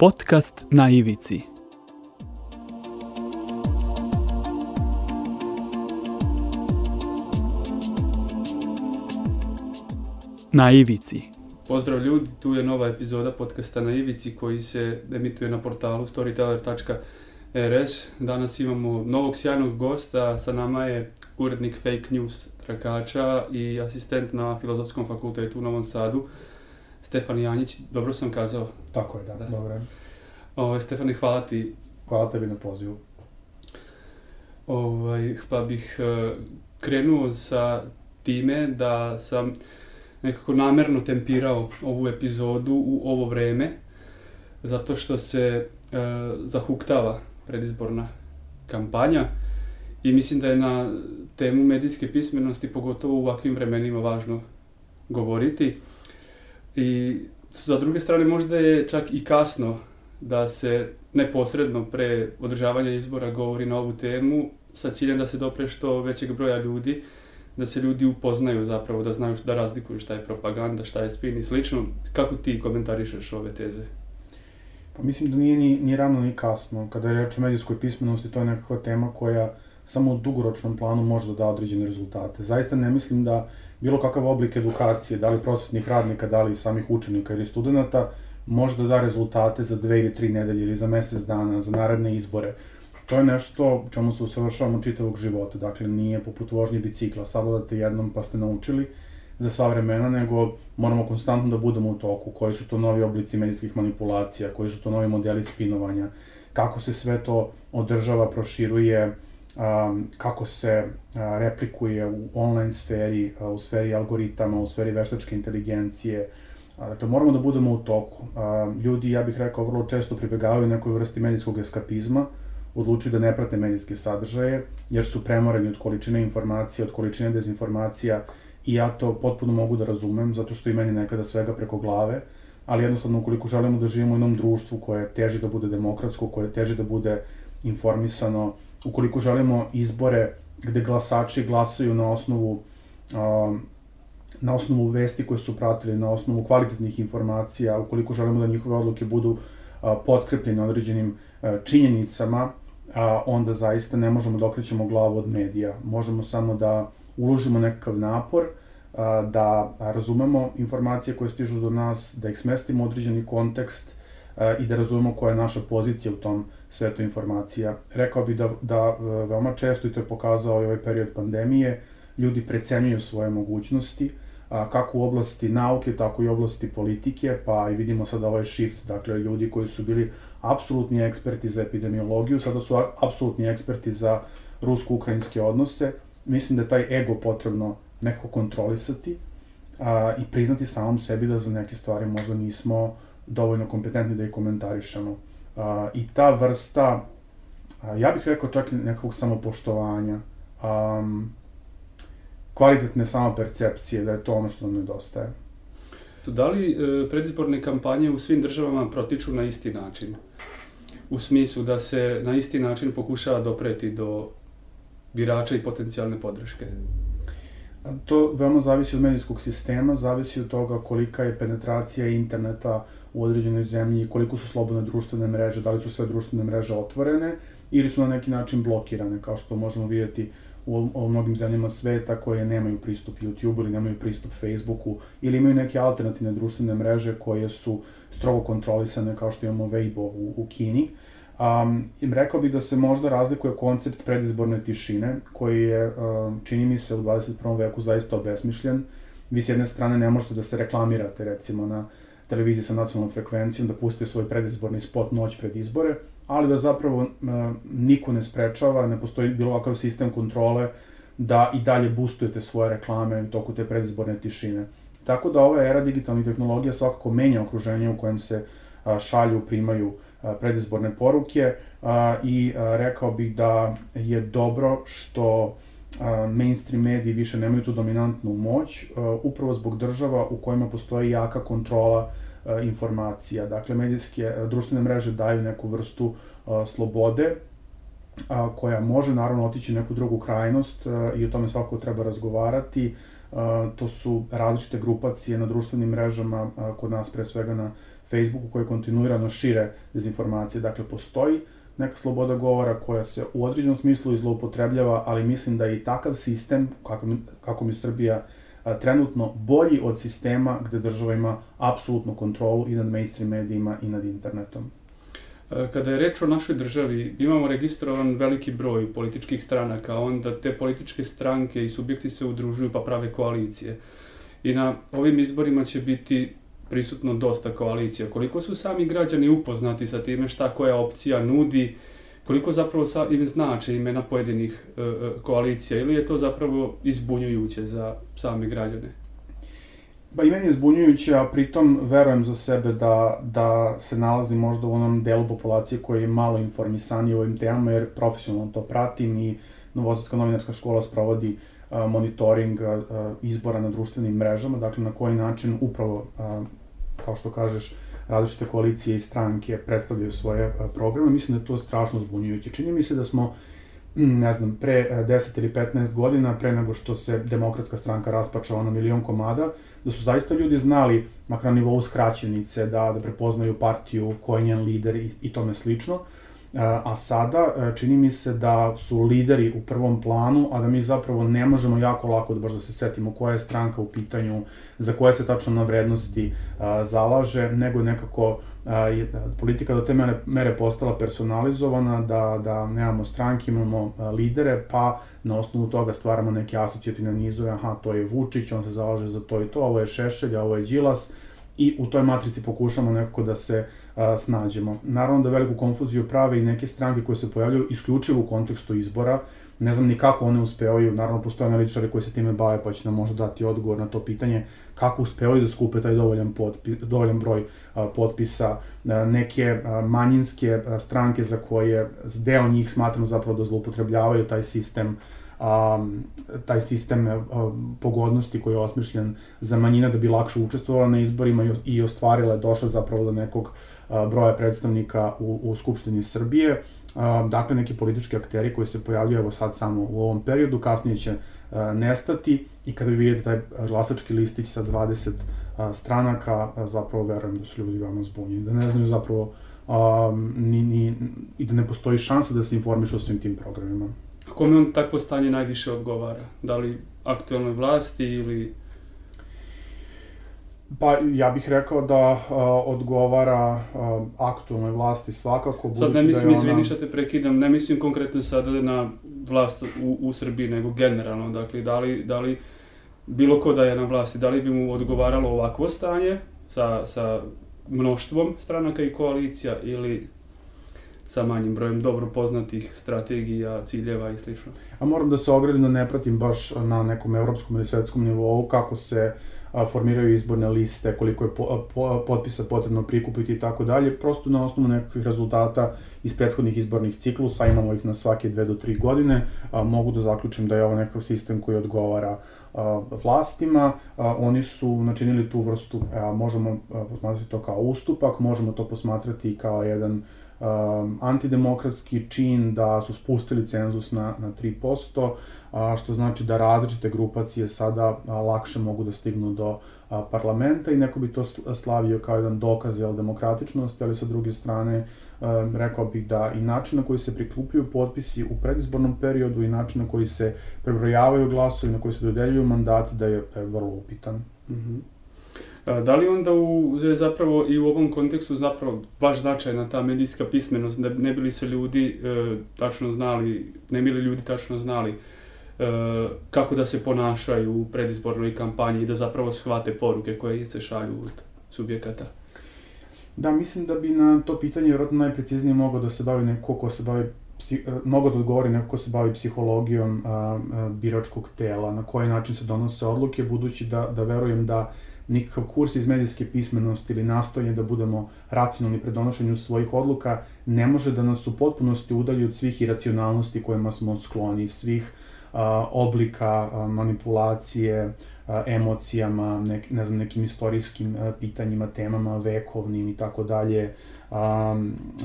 Podcast na ivici. Na ivici. Pozdrav ljudi, tu je nova epizoda podcasta na ivici koji se emituje na portalu storyteller.rs. Danas imamo novog sjajnog gosta, sa nama je urednik fake news trakača i asistent na Filozofskom fakultetu u Novom Sadu, Stefan Janjić, dobro sam kazao. Tako je, da, Da. dobro je. Ovaj, Stefane, hvala ti. Hvala tebi na pozivu. Ovaj, pa bih eh, krenuo sa time da sam nekako namerno tempirao ovu epizodu u ovo vreme, zato što se eh, zahuktava predizborna kampanja i mislim da je na temu medijske pismenosti, pogotovo u ovakvim vremenima, važno govoriti. I za druge strane možda je čak i kasno da se neposredno pre održavanja izbora govori na ovu temu sa ciljem da se dopre što većeg broja ljudi, da se ljudi upoznaju zapravo, da znaju da razlikuju šta je propaganda, šta je spin i slično. Kako ti komentarišeš ove teze? Pa mislim da nije ni, ni rano ni kasno. Kada je reč o medijskoj pismenosti, to je nekakva tema koja samo u dugoročnom planu može da da određene rezultate. Zaista ne mislim da bilo kakav oblik edukacije, da li prosvetnih radnika, da li samih učenika ili studenta, može da da rezultate za dve ili tri nedelje ili za mesec dana, za naredne izbore. To je nešto čemu se usavršavamo čitavog života, dakle nije poput vožnje bicikla, savladate jednom pa ste naučili za sva vremena, nego moramo konstantno da budemo u toku, koji su to novi oblici medijskih manipulacija, koji su to novi modeli spinovanja, kako se sve to održava, proširuje, um, kako se a, replikuje u online sferi, a, u sferi algoritama, u sferi veštačke inteligencije. A, Dakle, moramo da budemo u toku. A, Ljudi, ja bih rekao, vrlo često pribegavaju nekoj vrsti medijskog eskapizma, odlučuju da ne prate medijske sadržaje, jer su premoreni od količine informacija, od količine dezinformacija, i ja to potpuno mogu da razumem, zato što i meni nekada svega preko glave, ali jednostavno ukoliko želimo da živimo u jednom društvu koje teži da bude demokratsko, koje teži da bude informisano, ukoliko želimo izbore gde glasači glasaju na osnovu na osnovu vesti koje su pratili, na osnovu kvalitetnih informacija, ukoliko želimo da njihove odluke budu potkrepljene određenim činjenicama, a, onda zaista ne možemo da okrećemo glavu od medija. Možemo samo da uložimo nekakav napor, da razumemo informacije koje stižu do nas, da ih smestimo u određeni kontekst i da razumemo koja je naša pozicija u tom svetu informacija. Rekao bih da, da e, veoma često, i to je pokazao i ovaj period pandemije, ljudi precenjuju svoje mogućnosti, a, kako u oblasti nauke, tako i u oblasti politike, pa i vidimo sada ovaj shift, dakle, ljudi koji su bili apsolutni eksperti za epidemiologiju, sada su apsolutni eksperti za rusko-ukrajinske odnose. Mislim da je taj ego potrebno nekako kontrolisati a, i priznati samom sebi da za neke stvari možda nismo dovoljno kompetentni da ih komentarišemo. A, I ta vrsta, a, ja bih rekao čak i nekakvog samopoštovanja, um, kvalitetne samopercepcije, da je to ono što nam nedostaje. Da li e, predizborne kampanje u svim državama protiču na isti način? U smislu da se na isti način pokušava dopreti do birača i potencijalne podrške? To veoma zavisi od medijskog sistema, zavisi od toga kolika je penetracija interneta u određenoj zemlji, koliko su slobodne društvene mreže, da li su sve društvene mreže otvorene ili su na neki način blokirane, kao što možemo vidjeti u, u mnogim zemljama sveta koje nemaju pristup YouTube ili nemaju pristup Facebooku ili imaju neke alternativne društvene mreže koje su strogo kontrolisane kao što imamo Weibo u, u Kini. Um, im rekao bih da se možda razlikuje koncept predizborne tišine, koji je, um, čini mi se, u 21. veku zaista obesmišljen. Vi s jedne strane ne možete da se reklamirate, recimo, na televiziji sa nacionalnom frekvencijom, da pustite svoj predizborni spot noć pred izbore, ali da zapravo uh, niko ne sprečava, ne postoji bilo kakav sistem kontrole da i dalje boostujete svoje reklame u toku te predizborne tišine. Tako da ova era digitalnih tehnologija svakako menja okruženje u kojem se šalju, primaju predizborne poruke i rekao bih da je dobro što mainstream mediji više nemaju tu dominantnu moć, a, upravo zbog država u kojima postoji jaka kontrola a, informacija. Dakle, medijske, a, društvene mreže daju neku vrstu slobode, koja može naravno otići u neku drugu krajnost i o tome svakako treba razgovarati. To su različite grupacije na društvenim mrežama, kod nas pre svega na Facebooku koji kontinuirano šire dezinformacije. Dakle, postoji neka sloboda govora koja se u određenom smislu izloupotrebljava, ali mislim da je i takav sistem, kako mi, kako mi Srbija a, trenutno, bolji od sistema gde država ima apsolutnu kontrolu i nad mainstream medijima i nad internetom. E, kada je reč o našoj državi, imamo registrovan veliki broj političkih stranaka, onda te političke stranke i subjekti se udružuju pa prave koalicije. I na ovim izborima će biti prisutno dosta koalicija. Koliko su sami građani upoznati sa time šta koja opcija nudi, koliko zapravo sa, im znače imena pojedinih e, e, koalicija ili je to zapravo izbunjujuće za same građane? Ba i meni je zbunjujuće, a pritom verujem za sebe da, da se nalazi možda u onom delu populacije koji je malo informisaniji u ovim temama, jer profesionalno to pratim i Novosadska novinarska škola sprovodi a, monitoring a, izbora na društvenim mrežama, dakle na koji način upravo kao što kažeš, različite koalicije i stranke predstavljaju svoje e, programe, mislim da je to strašno zbunjujuće. Čini mi se da smo, ne znam, pre 10 e, ili 15 godina, pre nego što se demokratska stranka raspačala na milion komada, da su zaista ljudi znali, makar na nivou skraćenice, da, da prepoznaju partiju, ko je njen lider i, i tome slično. A sada e, čini mi se da su lideri u prvom planu, a da mi zapravo ne možemo jako lako da baš da se setimo koja je stranka u pitanju, za koje se tačno na vrednosti e, zalaže, nego nekako politika do te mere, mere postala personalizovana, da, da nemamo stranke, imamo lidere, pa na osnovu toga stvaramo neke asocijativne nizove, aha, to je Vučić, on se zalaže za to i to, ovo je Šešelj, ovo je Đilas, i u toj matrici pokušamo nekako da se a, snađemo. Naravno da veliku konfuziju prave i neke stranke koje se pojavljaju isključivo u kontekstu izbora, ne znam ni kako one uspevaju, naravno postoje analitičari koji se time bave pa će nam možda dati odgovor na to pitanje, kako uspevaju da skupe taj dovoljan, potpis, dovoljan broj a, potpisa, a, neke a, manjinske a, stranke za koje deo njih smatramo zapravo da zloupotrebljavaju taj sistem a, taj sistem a, pogodnosti koji je osmišljen za manjina da bi lakše učestvovala na izborima i, i ostvarila je došla zapravo do nekog broja predstavnika u, u Skupštini Srbije. Dakle, neki politički akteri koji se pojavljaju evo sad samo u ovom periodu, kasnije će nestati i kada vi vidite taj glasački listić sa 20 a, stranaka, zapravo verujem da su ljudi veoma zbunjeni, da ne znaju zapravo a, ni, ni, i da ne postoji šansa da se informišu o svim tim programima. Kome on takvo stanje najviše odgovara? Da li aktualnoj vlasti ili... Pa ja bih rekao da uh, odgovara uh, aktualnoj vlasti svakako. Sad ne mislim, da ona... izvini što te prekidam, ne mislim konkretno sad na vlast u, u Srbiji, nego generalno. Dakle, da li, da li bilo ko da je na vlasti, da li bi mu odgovaralo ovakvo stanje sa, sa mnoštvom stranaka i koalicija ili sa manjim brojem dobro poznatih strategija, ciljeva i slično. A moram da se ogradim da ne pratim baš na nekom evropskom ili svetskom nivou kako se a, formiraju izborne liste, koliko je po, po, potpisa potrebno prikupiti i tako dalje, prosto na osnovu nekakvih rezultata iz prethodnih izbornih ciklusa, imamo ih na svake dve do tri godine, a, mogu da zaključim da je ovo nekakav sistem koji odgovara a, vlastima, a, oni su načinili tu vrstu, a, možemo posmatrati to kao ustupak, možemo to posmatrati kao jedan um, antidemokratski čin da su spustili cenzus na, na 3%, a, što znači da različite grupacije sada a, lakše mogu da stignu do a, parlamenta i neko bi to slavio kao jedan dokaz jel, demokratičnosti, ali sa druge strane a, rekao bih da i način na koji se prikupljaju potpisi u predizbornom periodu i način na koji se prebrojavaju glasovi, na koji se dodeljuju mandati, da je, da je vrlo upitan. Mm -hmm. Da li onda u, zapravo i u ovom kontekstu zapravo baš značajna ta medijska pismenost, da ne bili se ljudi e, tačno znali, ne bili ljudi tačno znali e, kako da se ponašaju u predizbornoj kampanji i da zapravo shvate poruke koje se šalju od subjekata? Da, mislim da bi na to pitanje vjerojatno najpreciznije mogao da se bavi neko ko se bavi e, mogo da odgovori neko ko se bavi psihologijom a, a, biračkog tela, na koji način se donose odluke, budući da, da verujem da nikakav kurs iz medijske pismenosti ili nastojanje da budemo racionalni pre donošenju svojih odluka ne može da nas u potpunosti udalji od svih iracionalnosti kojima smo skloni, svih a, oblika a, manipulacije, a, emocijama, nek, ne znam, nekim istorijskim a, pitanjima, temama, vekovnim i tako dalje,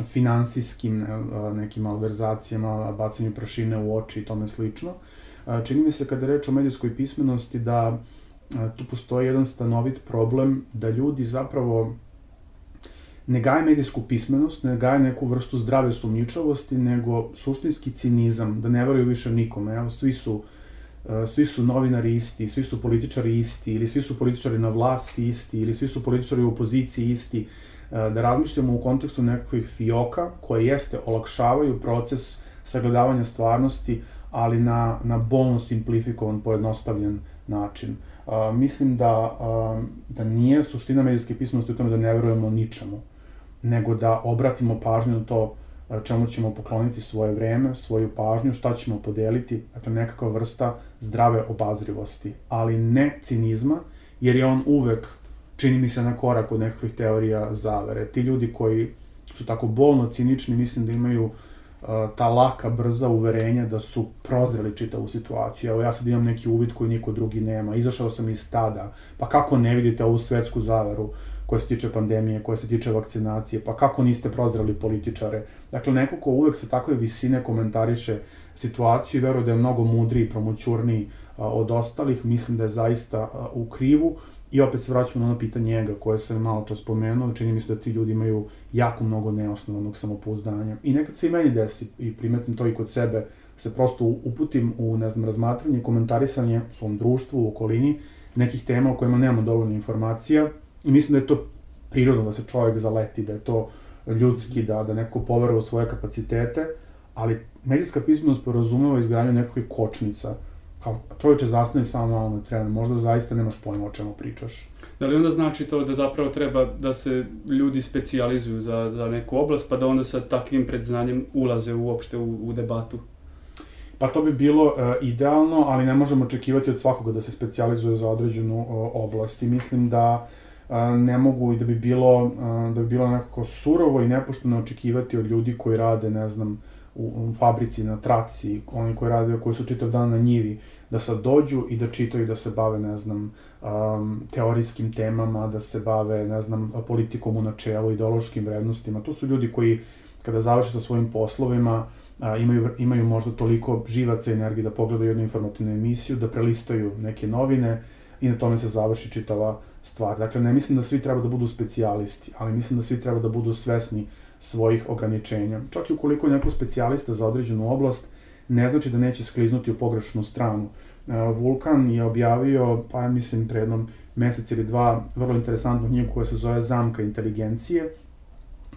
finansijskim a, nekim malverzacijama, bacanju prašine u oči i tome slično. A, čini mi se kada reč o medijskoj pismenosti da tu postoji jedan stanovit problem da ljudi zapravo ne gaje medijsku pismenost, ne gaje neku vrstu zdrave sumnjičavosti, nego suštinski cinizam, da ne veruju više nikome. Evo, svi su, uh, svi su novinari isti, svi su političari isti, ili svi su političari na vlasti isti, ili svi su političari u opoziciji isti. Uh, da razmišljamo u kontekstu nekakvih fioka koje jeste olakšavaju proces sagledavanja stvarnosti, ali na, na bolno simplifikovan, pojednostavljen način. Uh, mislim da, uh, da nije suština medijske pismenosti u tome da ne verujemo ničemu nego da obratimo pažnju na to čemu ćemo pokloniti svoje vreme, svoju pažnju, šta ćemo podeliti, dakle nekakva vrsta zdrave obazrivosti, ali ne cinizma, jer je on uvek, čini mi se, na korak od nekakvih teorija zavere. Ti ljudi koji su tako bolno cinični, mislim da imaju uh, ta laka, brza uverenja da su prozreli čitavu situaciju. Evo ja sad imam neki uvid koji niko drugi nema, izašao sam iz stada, pa kako ne vidite ovu svetsku zaveru? koja se tiče pandemije, koja se tiče vakcinacije, pa kako niste prozdrali političare. Dakle, neko ko uvek sa takve visine komentariše situaciju i veruje da je mnogo mudriji i promoćurniji od ostalih, mislim da je zaista u krivu. I opet se vraćamo na ono pitanje njega koje sam malo čas spomenuo, čini mi se da ti ljudi imaju jako mnogo neosnovanog samopouzdanja. I nekad se i meni desi, i primetim to i kod sebe, se prosto uputim u, ne znam, razmatranje, komentarisanje u svom društvu, u okolini, nekih tema o kojima nemamo dovoljno informacija, I mislim da je to prirodno da se čovjek zaleti, da je to ljudski, da, da neko poveruje u svoje kapacitete, ali medijska pismenost porazumeva izgradnju nekakvih kočnica. Kao čovječe zastane samo na tren, možda zaista nemaš pojma o čemu pričaš. Da li onda znači to da zapravo treba da se ljudi specijalizuju za, za neku oblast, pa da onda sa takvim predznanjem ulaze uopšte u, u debatu? Pa to bi bilo uh, idealno, ali ne možemo očekivati od svakoga da se specijalizuje za određenu uh, oblast. I mislim da uh, ne mogu i da bi bilo da bi bilo nekako surovo i nepošteno očekivati od ljudi koji rade, ne znam, u, u fabrici na traci, oni koji rade, koji su čitav dan na njivi, da sad dođu i da čitaju, da se bave, ne znam, um, teorijskim temama, da se bave, ne znam, politikom u načelu, ideološkim vrednostima. To su ljudi koji, kada završe sa svojim poslovima, a, imaju, imaju možda toliko živaca i energije da pogledaju jednu informativnu emisiju, da prelistaju neke novine i na tome se završi čitava stvar. Dakle, ne mislim da svi treba da budu specijalisti, ali mislim da svi treba da budu svesni svojih ograničenja. Čak i ukoliko je neko specijalista za određenu oblast, ne znači da neće skliznuti u pogrešnu stranu. E, Vulkan je objavio, pa mislim, pre jednom mesec ili dva, vrlo interesantnu knjigu koja se zove Zamka inteligencije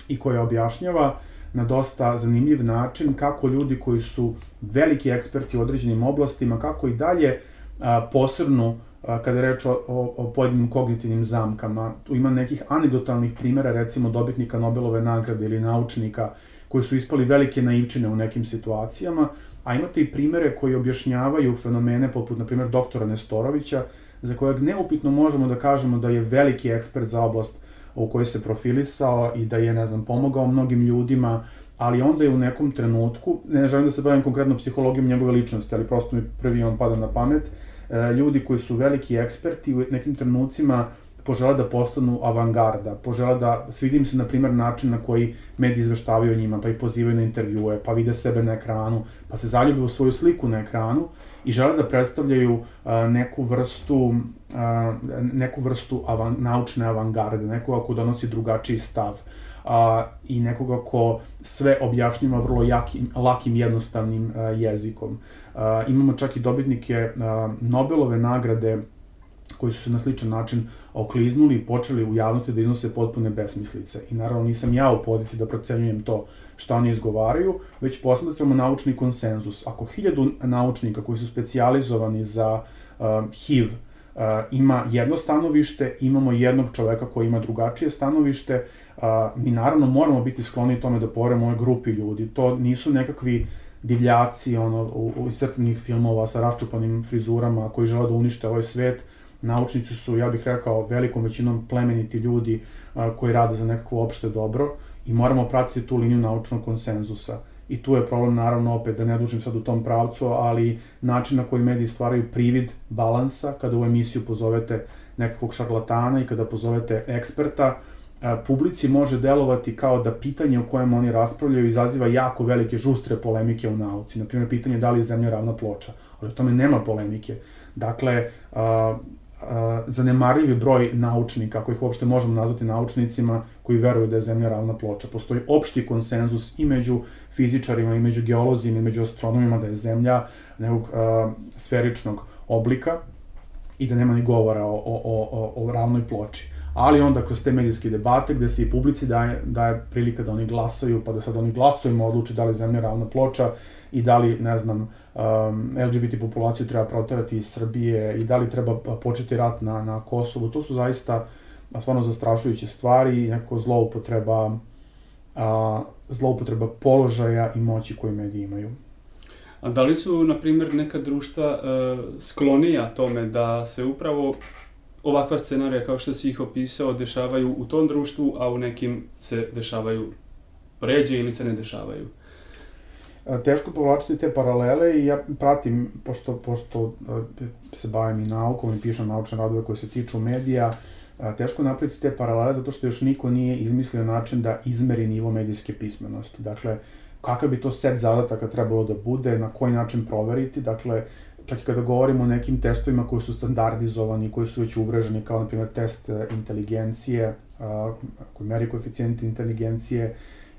i koja objašnjava na dosta zanimljiv način kako ljudi koji su veliki eksperti u određenim oblastima, kako i dalje a, posrnu kada je reč o, o, o pojedinim kognitivnim zamkama. Tu ima nekih anegdotalnih primera, recimo dobitnika Nobelove nagrade ili naučnika koji su ispali velike naivčine u nekim situacijama, a imate i primere koji objašnjavaju fenomene poput, na primjer, doktora Nestorovića, za kojeg neupitno možemo da kažemo da je veliki ekspert za oblast u kojoj se profilisao i da je, ne znam, pomogao mnogim ljudima, ali onda je u nekom trenutku, ne želim da se bavim konkretno psihologijom njegove ličnosti, ali prosto mi prvi on pada na pamet, E, ljudi koji su veliki eksperti u nekim trenucima požele da postanu avangarda, požele da svidim se, na primer, način na koji mediji izveštavaju o njima, pa ih pozivaju na intervjue, pa vide sebe na ekranu, pa se zaljube u svoju sliku na ekranu i žele da predstavljaju a, neku vrstu a, neku vrstu avan, naučne avangarde, nekoga ko donosi drugačiji stav a, i nekoga ko sve objašnjava vrlo jakim, lakim, jednostavnim a, jezikom. A, imamo čak i dobitnike a, Nobelove nagrade koji su se na sličan način okliznuli i počeli u javnosti da iznose potpune besmislice. I naravno nisam ja u poziciji da procenjujem to šta oni izgovaraju, već posmatramo naučni konsenzus. Ako hiljadu naučnika koji su specijalizovani za uh, HIV uh, ima jedno stanovište, imamo jednog čoveka koji ima drugačije stanovište, uh, mi naravno moramo biti skloni tome da poverujemo ovoj grupi ljudi. To nisu nekakvi divljaci ono, u, u filmova sa raščupanim frizurama koji žele da unište ovaj svet. Naučnici su, ja bih rekao, velikom većinom plemeniti ljudi a, koji rade za nekakvo opšte dobro i moramo pratiti tu liniju naučnog konsenzusa. I tu je problem, naravno, opet, da ne dužim sad u tom pravcu, ali način na koji mediji stvaraju privid balansa, kada u emisiju pozovete nekakvog šarlatana i kada pozovete eksperta, publici može delovati kao da pitanje o kojem oni raspravljaju izaziva jako velike žustre polemike u nauci. Naprimjer, pitanje da li je Zemlja ravna ploča, ali o tome nema polemike. Dakle, zanemarljivi broj naučnika, ako ih uopšte možemo nazvati naučnicima, koji veruju da je Zemlja ravna ploča. Postoji opšti konsenzus i među fizičarima, i među geolozima, i među astronomima da je Zemlja nekog uh, sferičnog oblika i da nema ni govora o, o, o, o ravnoj ploči. Ali onda kroz te medijske debate gde se i publici daje, daje prilika da oni glasaju, pa da sad oni glasujemo odluče da li Zemlja ravna ploča i da li, ne znam, um, LGBT populaciju treba proterati iz Srbije i da li treba početi rat na, na Kosovu. To su zaista stvarno zastrašujuće stvari i nekako zloupotreba, a, zloupotreba položaja i moći koju mediji imaju. A da li su, na primjer, neka društva e, sklonija tome da se upravo ovakva scenarija, kao što si ih opisao, dešavaju u tom društvu, a u nekim se dešavaju ređe ili se ne dešavaju? teško povlačiti te paralele i ja pratim, pošto, pošto se bavim i naukom i pišem naučne radove koje se tiču medija, teško napraviti te paralele zato što još niko nije izmislio način da izmeri nivo medijske pismenosti. Dakle, kakav bi to set zadataka trebalo da bude, na koji način proveriti, dakle, čak i kada govorimo o nekim testovima koji su standardizovani, koji su već uvreženi, kao na primjer test e, inteligencije, koji meri koeficijent inteligencije,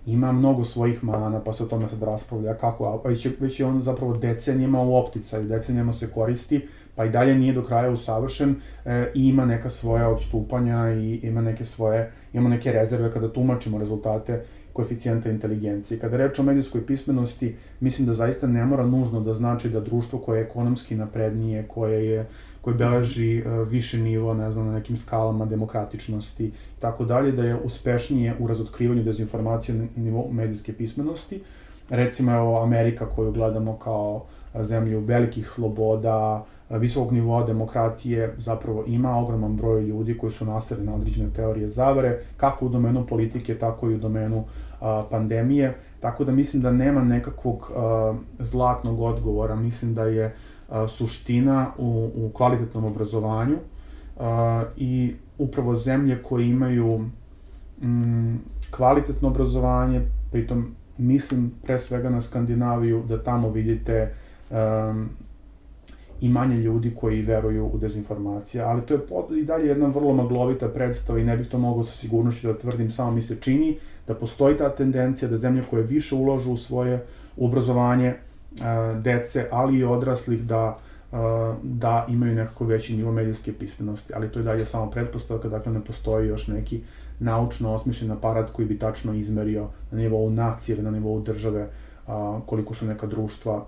ima mnogo svojih mana, pa se o tome sad raspravlja kako, već već je on zapravo decenijama u opticaju, decenijama se koristi, pa i dalje nije do kraja usavršen e, i ima neka svoja odstupanja i ima neke svoje, ima neke rezerve kada tumačimo rezultate koeficijenta inteligencije. Kada reč o medijskoj pismenosti, mislim da zaista ne mora nužno da znači da društvo koje je ekonomski naprednije, koje je koje beleži uh, više nivo, ne znam, na nekim skalama demokratičnosti i tako dalje, da je uspešnije u razotkrivanju dezinformacije na nivou medijske pismenosti. Recimo, evo, Amerika koju gledamo kao zemlju velikih sloboda, visokog nivoa demokratije zapravo ima ogroman broj ljudi koji su naseli na određene teorije zavere, kako u domenu politike, tako i u domenu a, pandemije, tako da mislim da nema nekakvog a, zlatnog odgovora, mislim da je a, suština u, u kvalitetnom obrazovanju a, i upravo zemlje koje imaju mm, kvalitetno obrazovanje, pritom mislim pre svega na Skandinaviju, da tamo vidite um, i manje ljudi koji veruju u dezinformacije, ali to je i dalje jedna vrlo maglovita predstava i ne bih to mogao sa sigurnošću da tvrdim, samo mi se čini da postoji ta tendencija da zemlje koje više uložu u svoje obrazovanje dece, ali i odraslih da da imaju nekako veći nivo medijske pismenosti, ali to je dalje samo pretpostavka, dakle ne postoji još neki naučno osmišljen aparat koji bi tačno izmerio na nivou nacije ili na nivou države koliko su neka društva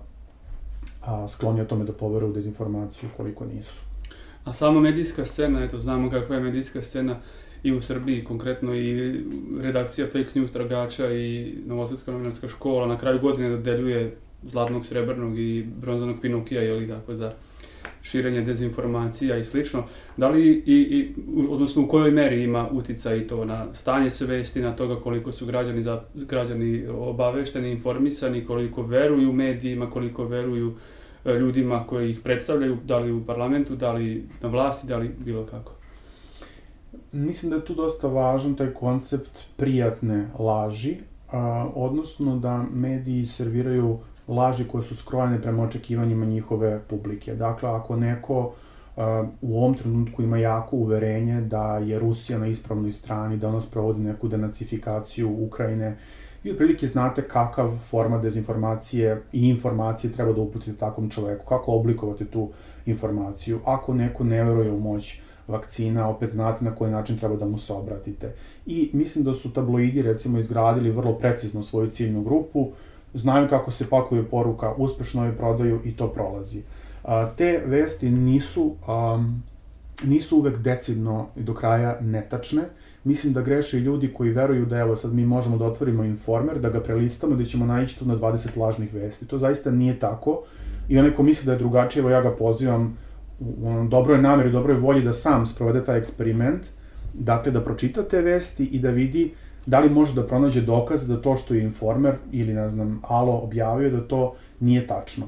a, skloni o tome da poveruju u dezinformaciju koliko nisu. A sama medijska scena, eto, znamo kakva je medijska scena i u Srbiji, konkretno i redakcija Fake News tragača i Novosadska novinarska škola na kraju godine dodeljuje zlatnog, srebrnog i bronzanog Pinokija, jeli tako, za širenje dezinformacija i slično. Da li i, i odnosno u kojoj meri ima utica i to na stanje svesti, na toga koliko su građani, za, građani obavešteni, informisani, koliko veruju medijima, koliko veruju e, ljudima koji ih predstavljaju, da li u parlamentu, da li na vlasti, da li bilo kako? Mislim da je tu dosta važan taj koncept prijatne laži, a, odnosno da mediji serviraju laži koje su skrojene prema očekivanjima njihove publike. Dakle, ako neko uh, u ovom trenutku ima jako uverenje da je Rusija na ispravnoj strani, da ona sprovodi neku denacifikaciju Ukrajine, vi otprilike znate kakav format dezinformacije i informacije treba da uputite takvom čoveku, kako oblikovati tu informaciju. Ako neko ne veruje u moć vakcina, opet znate na koji način treba da mu se obratite. I mislim da su tabloidi recimo izgradili vrlo precizno svoju ciljnu grupu, znaju kako se pakuje poruka, uspešno je prodaju i to prolazi. A, te vesti nisu, um, nisu uvek decidno i do kraja netačne. Mislim da greše i ljudi koji veruju da evo sad mi možemo da otvorimo informer, da ga prelistamo, da ćemo naći tu na 20 lažnih vesti. To zaista nije tako. I onaj ko misli da je drugačije, evo ja ga pozivam u dobroj nameri, dobroj volji da sam sprovede taj eksperiment, dakle da pročita te vesti i da vidi da li može da pronađe dokaz da to što je informer ili, ne znam, Alo objavio da to nije tačno.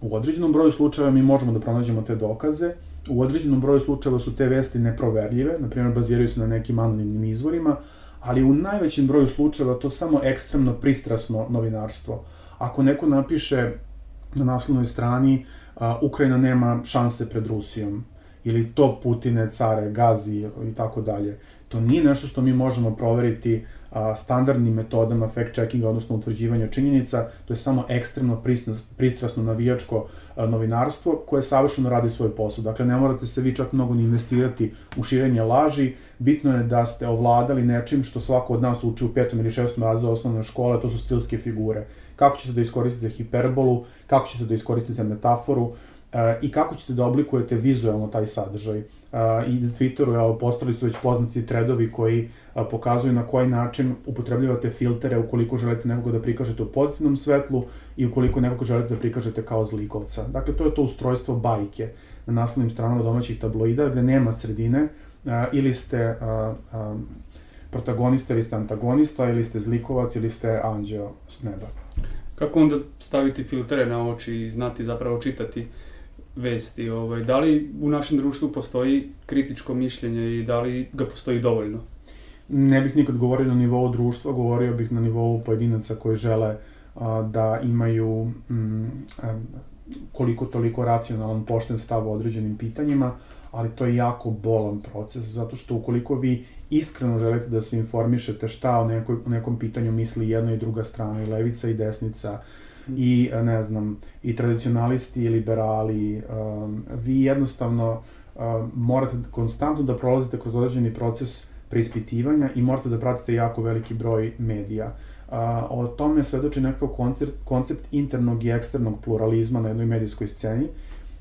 U određenom broju slučajeva mi možemo da pronađemo te dokaze, u određenom broju slučajeva su te vesti neproverljive, na primjer baziraju se na nekim anonimnim izvorima, ali u najvećem broju slučajeva to samo ekstremno pristrasno novinarstvo. Ako neko napiše na naslovnoj strani a, Ukrajina nema šanse pred Rusijom, ili to Putine, care, gazi i tako dalje. To nije nešto što mi možemo proveriti a, standardnim metodama fact-checkinga, odnosno utvrđivanja činjenica, to je samo ekstremno pristrasno navijačko a, novinarstvo koje savršeno radi svoj posao. Dakle, ne morate se vi čak mnogo ni investirati u širenje laži, bitno je da ste ovladali nečim što svako od nas uči u petom ili šestom razredu osnovne škole, to su stilske figure. Kako ćete da iskoristite hiperbolu, kako ćete da iskoristite metaforu, i kako ćete da oblikujete vizualno taj sadržaj. I na Twitteru evo, postali su već poznati tredovi koji pokazuju na koji način upotrebljavate filtere ukoliko želite nekoga da prikažete u pozitivnom svetlu i ukoliko nekoga želite da prikažete kao zlikovca. Dakle, to je to ustrojstvo bajke na naslovnim stranama domaćih tabloida gde nema sredine, ili ste protagonista ili ste antagonista, ili ste zlikovac, ili ste anđeo s neba. Kako onda staviti filtere na oči i znati zapravo čitati vesti. Ovaj, da li u našem društvu postoji kritičko mišljenje i da li ga postoji dovoljno? Ne bih nikad govorio na nivou društva, govorio bih na nivou pojedinaca koji žele a, da imaju mm, a, koliko toliko racionalan, pošten stav o određenim pitanjima, ali to je jako bolan proces, zato što ukoliko vi iskreno želite da se informišete šta o, nekoj, o nekom pitanju misli jedna i druga strana, i levica i desnica, i ne znam, i tradicionalisti i liberali, um, vi jednostavno um, morate konstantno da prolazite kroz određeni proces preispitivanja i morate da pratite jako veliki broj medija. Uh, o tome svedoči nekakav koncept, koncept internog i eksternog pluralizma na jednoj medijskoj sceni.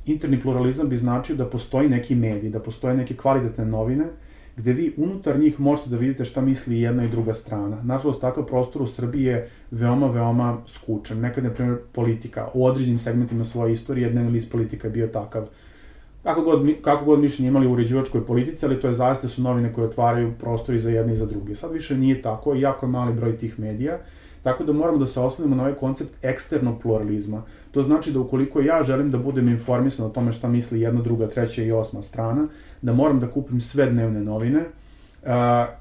Interni pluralizam bi značio da postoji neki medij, da postoje neke kvalitetne novine, gde vi unutar njih možete da vidite šta misli jedna i druga strana. Nažalost, takav prostor u Srbiji je veoma, veoma skučan. Nekad, na primjer, politika u određenim segmentima svoje istorije, dnevni list politika je bio takav. Kako god, kako god mišljenje imali u uređivačkoj politici, ali to je zaista su novine koje otvaraju prostor i za jedne i za druge. Sad više nije tako, jako je mali broj tih medija, tako da moramo da se osnovimo na ovaj koncept eksternog pluralizma. To znači da ukoliko ja želim da budem informisan o tome šta misli jedna, druga, treća i osma strana, da moram da kupim sve dnevne novine uh,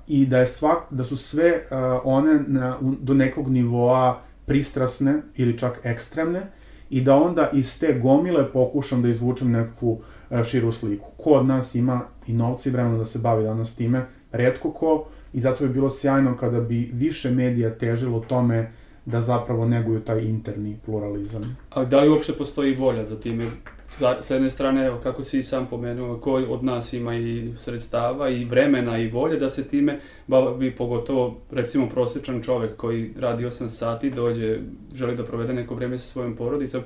i da je svak, da su sve uh, one na, do nekog nivoa pristrasne ili čak ekstremne i da onda iz te gomile pokušam da izvučem nekakvu uh, širu sliku. Ko od nas ima i novci vremena da se bavi danas time? Redko ko i zato bi bilo sjajno kada bi više medija težilo tome da zapravo neguju taj interni pluralizam. Ali da li uopšte postoji volja za time? S jedne strane, evo, kako si sam pomenuo, ko od nas ima i sredstava i vremena i volje da se time bavi, pogotovo recimo prosječan čovek koji radi 8 sati, dođe, želi da provede neko vreme sa svojom porodicom,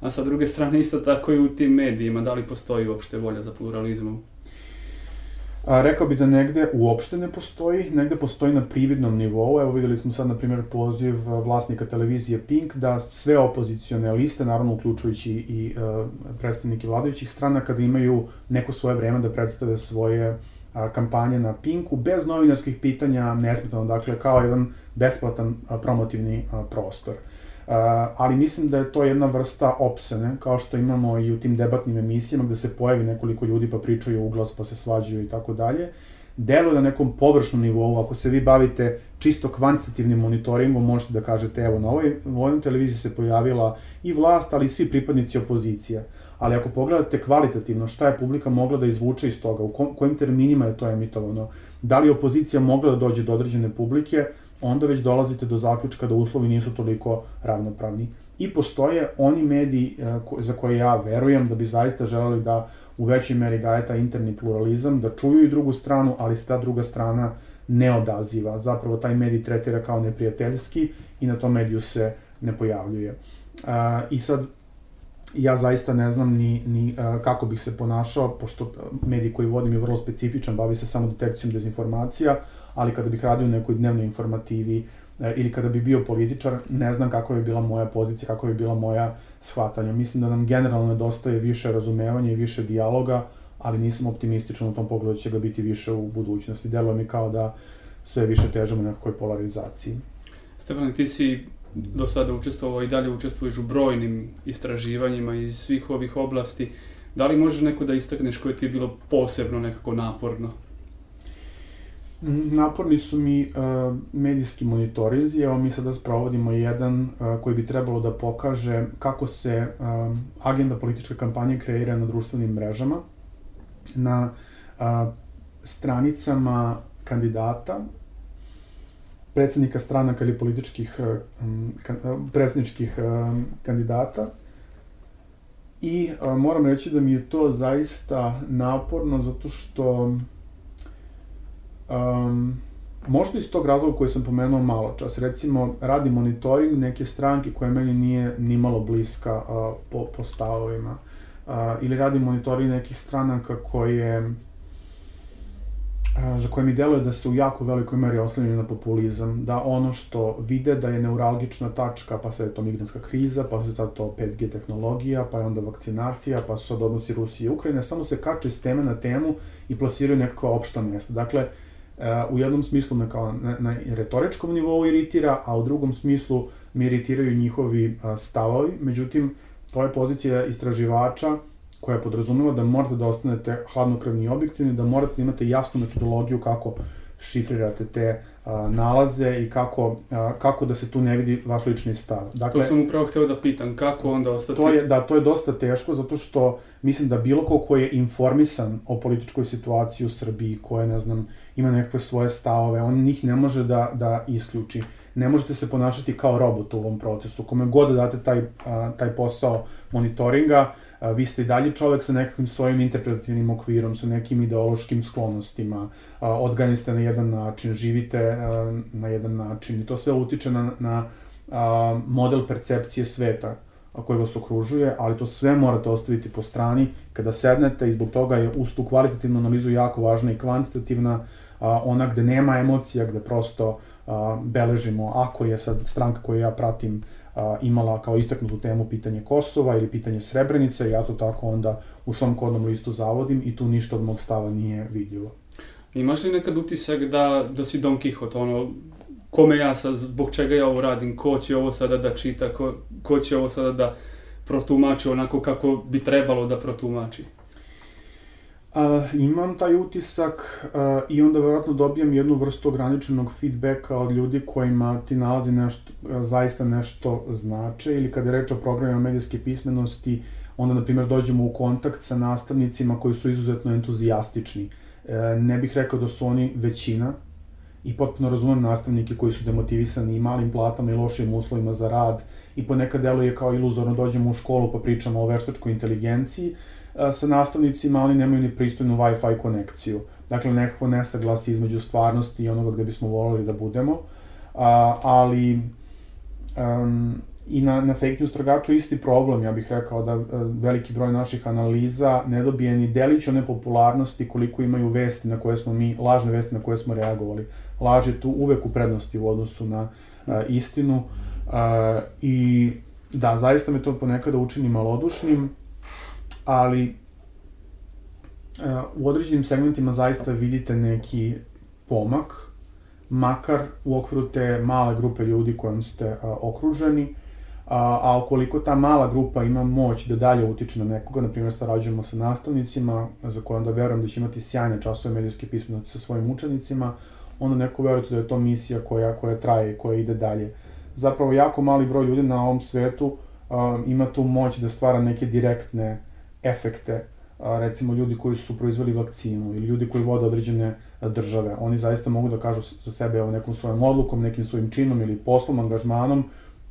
a sa druge strane isto tako i u tim medijima, da li postoji uopšte volja za pluralizmom? A, rekao bi da negde uopšte ne postoji, negde postoji na prividnom nivou. Evo videli smo sad, na primjer, poziv vlasnika televizije Pink da sve opozicione liste, naravno uključujući i uh, predstavnike vladajućih strana, kada imaju neko svoje vreme da predstave svoje a, kampanje na Pinku, bez novinarskih pitanja, nesmetano, dakle, kao jedan besplatan a, promotivni a, prostor. Uh, ali mislim da je to jedna vrsta opsene, kao što imamo i u tim debatnim emisijama gde se pojavi nekoliko ljudi pa pričaju u glas pa se svađaju i tako dalje. Delo na nekom površnom nivou, ako se vi bavite čisto kvantitativnim monitoringom, možete da kažete, evo, na ovoj, u ovoj televiziji se pojavila i vlast, ali i svi pripadnici opozicije. Ali ako pogledate kvalitativno šta je publika mogla da izvuče iz toga, u kojim terminima je to emitovano, da li opozicija mogla da dođe do određene publike, onda već dolazite do zaključka da uslovi nisu toliko ravnopravni. I postoje oni mediji e, za koje ja verujem da bi zaista želeli da u većoj meri gaje taj interni pluralizam, da čuju i drugu stranu, ali se ta druga strana ne odaziva. Zapravo taj medij tretira kao neprijateljski i na tom mediju se ne pojavljuje. I sad, ja zaista ne znam ni, ni kako bih se ponašao, pošto medij koji vodim je vrlo specifičan, bavi se samo detekcijom dezinformacija, ali kada bih radio u nekoj dnevnoj informativi e, ili kada bi bio političar, ne znam kako bi bila moja pozicija, kako bi bila moja shvatanja. Mislim da nam generalno nedostaje više razumevanja i više dijaloga, ali nisam optimističan u tom pogledu da će ga biti više u budućnosti. Deluje mi kao da sve više težemo nekakvoj polarizaciji. Stefan, ti si do sada učestvovao i dalje učestvuješ u brojnim istraživanjima iz svih ovih oblasti. Da li možeš neko da istakneš koje ti je bilo posebno nekako naporno? Naporni su mi uh, medijski monitorinzi, evo mi sada sprovodimo jedan uh, koji bi trebalo da pokaže kako se uh, agenda političke kampanje kreira na društvenim mrežama. na a, stranicama kandidata, predsednika stranaka ili političkih um, predsedničkih um, kandidata i a, moram reći da mi je to zaista naporno zato što um, možda iz tog razloga koji sam pomenuo malo čas, recimo radi monitoring neke stranke koja meni nije ni malo bliska a, po, po stavovima, a, ili radi monitoring nekih stranaka koje za koje mi deluje da se u jako velikoj meri oslanjaju na populizam, da ono što vide da je neuralgična tačka, pa sad je to migrantska kriza, pa sad to 5G tehnologija, pa je onda vakcinacija, pa su sad odnosi Rusije i Ukrajine, samo se kače s teme na temu i plasiraju nekakva opšta mesta. Dakle, u jednom smislu me kao na, na retoričkom nivou iritira, a u drugom smislu mi iritiraju njihovi stavovi, međutim, to je pozicija istraživača koja podrazumeva da morate da ostanete hladnokrvni i objektivni, da morate da imate jasnu metodologiju kako šifrirate te nalaze i kako, kako da se tu ne vidi vaš lični stav. Dakle, to sam upravo hteo da pitam, kako onda ostati... To je, da, to je dosta teško, zato što mislim da bilo ko ko je informisan o političkoj situaciji u Srbiji, ko je, ne znam, ima nekakve svoje stavove, on njih ne može da, da isključi. Ne možete se ponašati kao robot u ovom procesu. Kome god da date taj, taj posao monitoringa, vi ste i dalje čovek sa nekakvim svojim interpretativnim okvirom, sa nekim ideološkim sklonostima, odgani ste na jedan način, živite na jedan način. I to sve utiče na, na model percepcije sveta koji vas okružuje, ali to sve morate ostaviti po strani. Kada sednete i zbog toga je uz tu kvalitativnu analizu jako važna i kvantitativna, ona gde nema emocija, gde prosto beležimo, ako je sad stranka koju ja pratim a, imala kao istaknutu temu pitanje Kosova ili pitanje Srebrenice, ja to tako onda u svom kodnom listu zavodim i tu ništa od mog stava nije vidljivo. Imaš li nekad utisak da, da si Don Quixote, ono, kome ja sad, zbog čega ja ovo radim, ko će ovo sada da čita, ko, ko će ovo sada da protumači onako kako bi trebalo da protumači? Uh, imam taj utisak uh, i onda verovatno dobijam jednu vrstu ograničenog feedbacka od ljudi kojima ti nalazi nešto, uh, zaista nešto znače ili kada je reč o programima medijske pismenosti, onda, na primjer, dođemo u kontakt sa nastavnicima koji su izuzetno entuzijastični. Uh, ne bih rekao da su oni većina i potpuno razumem nastavnike koji su demotivisani i malim platama i lošim uslovima za rad i ponekad deluje kao iluzorno dođemo u školu pa pričamo o veštačkoj inteligenciji, sa nastavnicima, oni nemaju ni pristojnu Wi-Fi konekciju. Dakle, nekako nesaglasi između stvarnosti i onoga gde bismo volili da budemo. A, ali um, i na, na fake news tragaču isti problem, ja bih rekao da veliki broj naših analiza ne dobije ni delić one popularnosti koliko imaju vesti na koje smo mi, lažne vesti na koje smo reagovali. Laž je tu uvek u prednosti u odnosu na uh, istinu uh, i da, zaista me to ponekada učini malodušnim, ali uh, u određenim segmentima zaista vidite neki pomak, makar u okviru te male grupe ljudi kojom ste uh, okruženi, a, a ukoliko ta mala grupa ima moć da dalje utiče na nekoga, na primjer sarađujemo sa nastavnicima, za koje onda verujem da će imati sjajne časove medijske pismenosti sa svojim učenicima, onda neko verujete da je to misija koja, koja traje i koja ide dalje. Zapravo, jako mali broj ljudi na ovom svetu uh, ima tu moć da stvara neke direktne efekte, recimo ljudi koji su proizveli vakcinu ili ljudi koji vode određene države, oni zaista mogu da kažu za sebe evo, nekom svojom odlukom, nekim svojim činom ili poslom, angažmanom,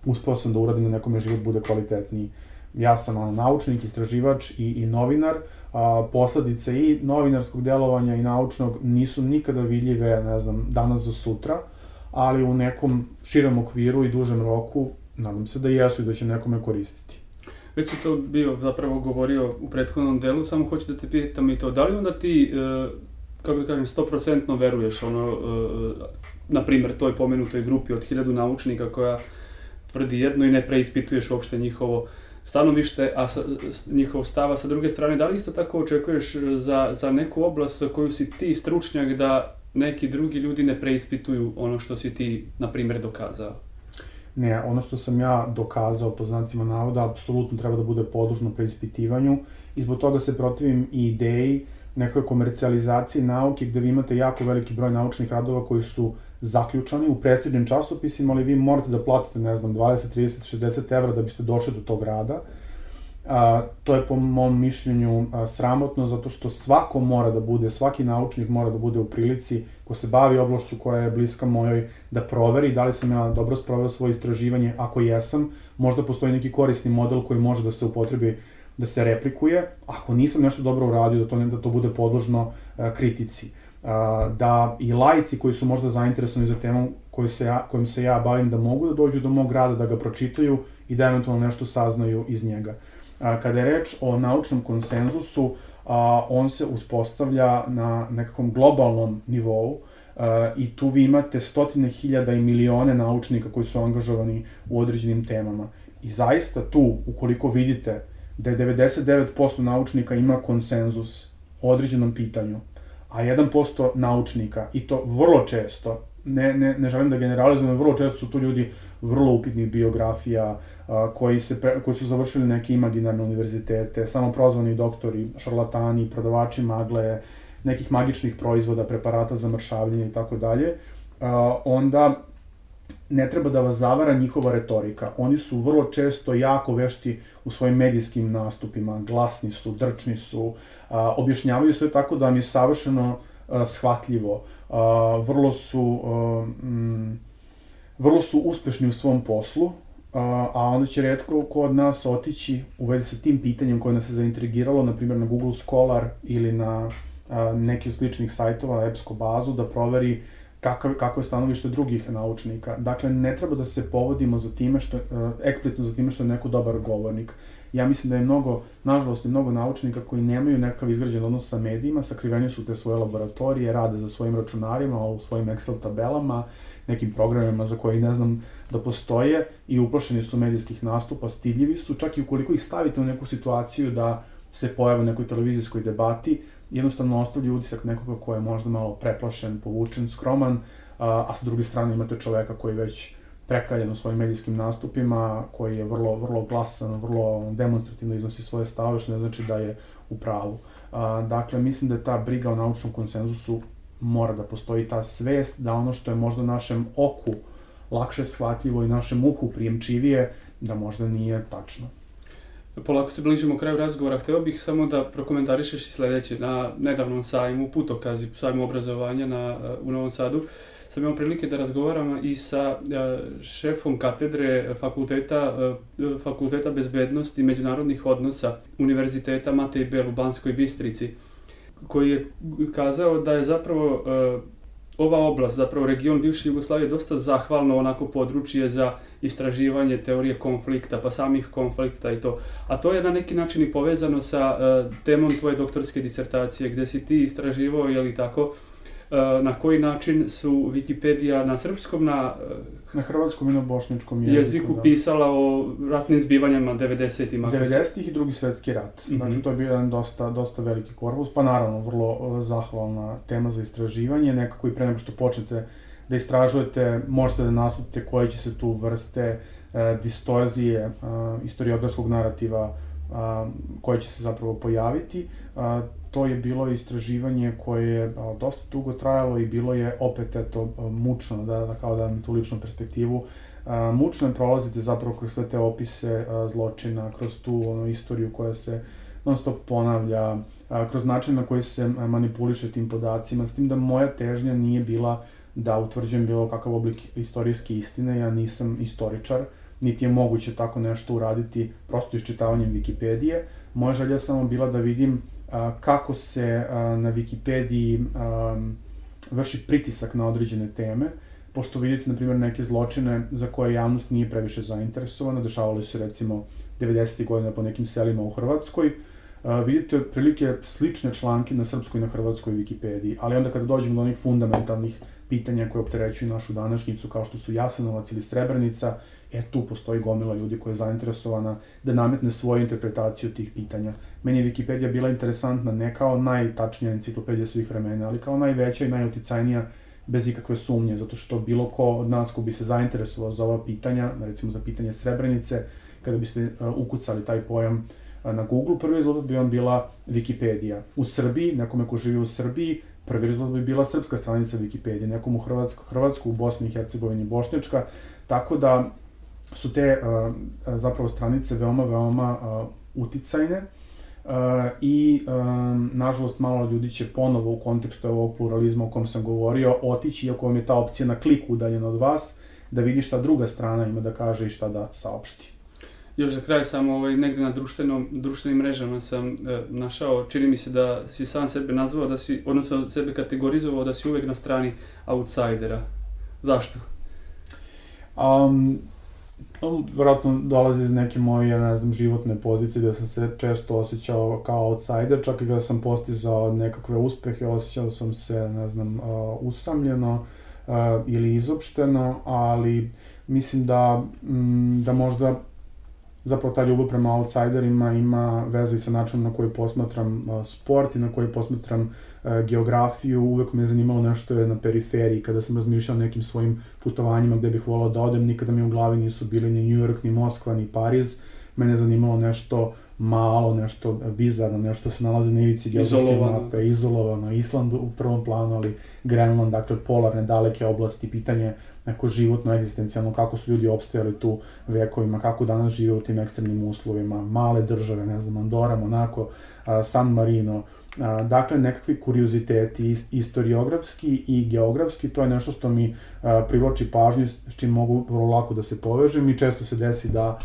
uspeo sam da uradim da nekome život bude kvalitetniji. Ja sam ono, naučnik, istraživač i, i novinar, a, posledice i novinarskog delovanja i naučnog nisu nikada vidljive, ne znam, danas za sutra, ali u nekom širem okviru i dužem roku nadam se da jesu i da će nekome koristiti. Već si to bio zapravo govorio u prethodnom delu, samo hoću da te pitam i to, da li onda ti, e, kako da kažem, 100% veruješ, ono, e, na primer, toj pomenutoj grupi od hiljadu naučnika koja tvrdi jedno i ne preispituješ uopšte njihovo stanovište, a sa, njihov stava sa druge strane, da li isto tako očekuješ za, za neku oblast koju si ti stručnjak da neki drugi ljudi ne preispituju ono što si ti, na primer, dokazao? Ne, ono što sam ja dokazao po znacima navoda, apsolutno treba da bude podložno preispitivanju i zbog toga se protivim i ideji nekoj komercijalizaciji nauke gde vi imate jako veliki broj naučnih radova koji su zaključani u prestižnim časopisima, ali vi morate da platite, ne znam, 20, 30, 60 evra da biste došli do tog rada. A, to je po mom mišljenju a, sramotno zato što svako mora da bude, svaki naučnik mora da bude u prilici ko se bavi oblašću koja je bliska mojoj da proveri da li sam ja dobro sproveo svoje istraživanje, ako jesam, možda postoji neki korisni model koji može da se upotrebi da se replikuje, ako nisam nešto dobro uradio, da to, ne, da to bude podložno a, kritici. A, da i lajci koji su možda zainteresovani za temu koju se ja, kojim se ja bavim, da mogu da dođu do mog rada, da ga pročitaju i da eventualno nešto saznaju iz njega. Kada je reč o naučnom konsenzusu, on se uspostavlja na nekakvom globalnom nivou i tu vi imate stotine hiljada i milione naučnika koji su angažovani u određenim temama. I zaista tu, ukoliko vidite da je 99% naučnika ima konsenzus o određenom pitanju, a 1% naučnika, i to vrlo često, ne, ne, ne želim da generalizujem, vrlo često su tu ljudi vrlo upitnih biografija, a, koji, se pre, koji su završili neke imaginarne univerzitete, samo prozvani doktori, šarlatani, prodavači magle, nekih magičnih proizvoda, preparata za mršavljenje i tako dalje, onda ne treba da vas zavara njihova retorika. Oni su vrlo često jako vešti u svojim medijskim nastupima, glasni su, drčni su, a, objašnjavaju sve tako da vam je savršeno a, shvatljivo. A, vrlo su a, mm, vrlo su uspešni u svom poslu, a onda će redko ko od nas otići u vezi sa tim pitanjem koje nas je zaintrigiralo, na primjer na Google Scholar ili na a, neki od sličnih sajtova, EBSCO bazu, da proveri kakav, kako je stanovište drugih naučnika. Dakle, ne treba da se povodimo za time što, eksplicitno za time što je neko dobar govornik. Ja mislim da je mnogo, nažalost, je mnogo naučnika koji nemaju nekakav izgrađen odnos sa medijima, sakriveni su te svoje laboratorije, rade za svojim računarima, u svojim Excel tabelama, nekim programima za koje ne znam da postoje i uplašeni su medijskih nastupa, stidljivi su, čak i ukoliko ih stavite u neku situaciju da se pojave u nekoj televizijskoj debati, jednostavno ostavlja utisak nekoga ko je možda malo preplašen, povučen, skroman, a, a sa druge strane imate čoveka koji već prekaljen u svojim medijskim nastupima, koji je vrlo, vrlo glasan, vrlo demonstrativno iznosi svoje stave, što ne znači da je u pravu. A, dakle, mislim da je ta briga o naučnom konsenzusu mora da postoji ta svest da ono što je možda našem oku lakše shvatljivo i našem uhu prijemčivije, da možda nije tačno. Polako se bližimo kraju razgovora. Hteo bih samo da prokomentarišeš i sledeće. Na nedavnom sajmu, putokazi sajmu obrazovanja na, u Novom Sadu, sam imao prilike da razgovaram i sa šefom katedre fakulteta, fakulteta bezbednosti i međunarodnih odnosa Univerziteta Matej Bel u Banskoj Bistrici koji je kazao da je zapravo uh, ova oblast, zapravo region bivše Jugoslavije dosta zahvalno onako područje za istraživanje teorije konflikta, pa samih konflikta i to. A to je na neki način i povezano sa uh, temom tvoje doktorske disertacije, gde si ti istraživao, je li tako, E, na koji način su Wikipedia na srpskom, na e, na hrvatskom i na bošnjačkom jeziku, jeziku da. pisala o ratnim zbivanjama 90-ima. 90-ih i drugi svetski rat. Mm -hmm. Dakle, to je bio jedan dosta, dosta veliki korpus, pa naravno vrlo e, zahvalna tema za istraživanje, nekako i pre nego što počnete da istražujete, možete da nastupite koje će se tu vrste e, distorzije e, istoriografskog narativa a, koje će se zapravo pojaviti. A, to je bilo istraživanje koje je dosta dugo trajalo i bilo je opet eto mučno, da, da kao da vam tu ličnu perspektivu. Mučno je prolaziti zapravo kroz sve te opise zločina, kroz tu ono, istoriju koja se non stop ponavlja, kroz način na koji se manipuliše tim podacima, s tim da moja težnja nije bila da utvrđujem bilo kakav oblik istorijske istine, ja nisam istoričar, niti je moguće tako nešto uraditi prosto iščitavanjem Wikipedije. Moja želja samo bila da vidim a, kako se na Wikipediji vrši pritisak na određene teme, pošto vidite, na primjer, neke zločine za koje javnost nije previše zainteresovana, dešavali su recimo 90. godina po nekim selima u Hrvatskoj, vidite otprilike slične članke na srpskoj i na hrvatskoj Wikipediji, ali onda kada dođemo do onih fundamentalnih pitanja koje opterećuju našu današnjicu, kao što su Jasenovac ili Srebrenica, e tu postoji gomila ljudi koja je zainteresovana da nametne svoju interpretaciju tih pitanja. Meni je Wikipedia bila interesantna ne kao najtačnija enciklopedija svih vremena, ali kao najveća i najuticajnija bez ikakve sumnje, zato što bilo ko od nas ko bi se zainteresovao za ova pitanja, recimo za pitanje Srebrenice, kada biste uh, ukucali taj pojam uh, na Google, prvi rezultat bi vam bila Wikipedia. U Srbiji, nekome ko živi u Srbiji, prvi rezultat bi bila srpska stranica Wikipedia, nekom u Hrvatsku, Hrvatsku u Bosni i Hercegovini, Bošnjačka, tako da su te uh, zapravo stranice veoma, veoma uh, uticajne. Uh, I, um, nažalost, malo ljudi će ponovo u kontekstu ovog pluralizma o kom sam govorio otići, iako vam je ta opcija na kliku udaljena od vas, da vidi šta druga strana ima da kaže i šta da saopšti. Još za kraj samo ovaj, negde na društvenom, društvenim mrežama sam e, našao, čini mi se da si sam sebe nazvao, da si, odnosno sebe kategorizovao da si uvek na strani outsidera. Zašto? Um, vjerojatno dolazi iz neke moje, ne znam, životne pozicije gde sam se često osjećao kao outsider, čak i kada sam postizao nekakve uspehe, osjećao sam se, ne znam, usamljeno ili izopšteno, ali mislim da, mm, da možda zapravo ta ljubav prema outsiderima ima veze i sa načinom na koji posmatram uh, sport i na koji posmatram uh, geografiju. Uvek me je zanimalo nešto je na periferiji. Kada sam razmišljao o nekim svojim putovanjima gde bih volao da odem, nikada mi u glavi nisu bili ni New York, ni Moskva, ni Pariz. Mene je zanimalo nešto malo, nešto bizarno, nešto se nalazi na ivici geografske mape, izolovano, Island u prvom planu, ali Grenland, dakle polarne, daleke oblasti, pitanje neko životno, egzistencijalno, kako su ljudi opstajali tu vekovima, kako danas žive u tim ekstremnim uslovima, male države, ne znam, Andora, Monako, San Marino, dakle, nekakvi kurioziteti istoriografski i geografski, to je nešto što mi privlači pažnju, s čim mogu vrlo lako da se povežem i često se desi da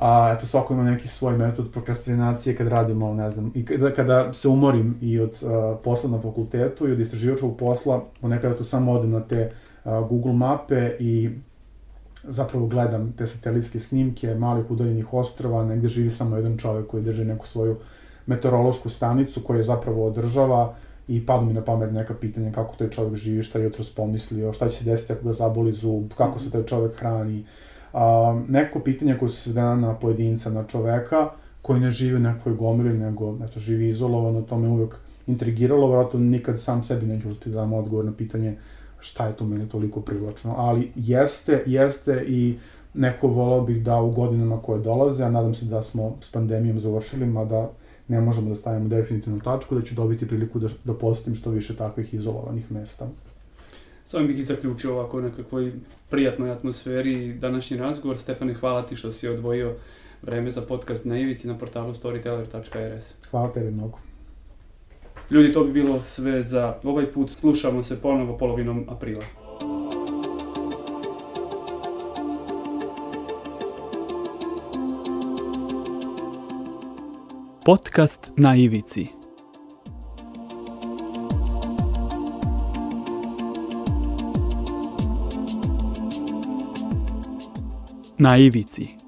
a eto svako ima neki svoj metod prokrastinacije kad radimo, ne znam, i kada, kada se umorim i od uh, posla na fakultetu i od istraživačkog posla, ponekada to samo odem na te Google mape i zapravo gledam te satelitske snimke malih udaljenih ostrava, negde živi samo jedan čovek koji drži neku svoju meteorološku stanicu koja je zapravo održava i padnu mi na pamet neka pitanja kako taj čovek živi, šta je jutros pomislio, šta će se desiti ako ga zaboli zub, kako se taj čovek hrani. A, neko pitanje koje su se na pojedinca, na čoveka, koji ne živi u nekoj gomili, nego eto, živi izolovano, to me uvek intrigiralo, vratno nikad sam sebi neću uspiti da dam odgovor na pitanje šta je to meni toliko privlačno, ali jeste, jeste i neko volao bih da u godinama koje dolaze, a nadam se da smo s pandemijom završili, mada ne možemo da stavimo definitivnu tačku, da ću dobiti priliku da, da postim što više takvih izolovanih mesta. S ovim bih i zaključio ovako nekakvoj prijatnoj atmosferi današnji razgovor. Stefane, hvala ti što si odvojio vreme za podcast na Ivici na portalu storyteller.rs. Hvala tebi mnogo. Ljudi, to bi bilo sve za ovaj put. Slušamo se ponovo polovinom aprila. Podcast na ivici. Na ivici.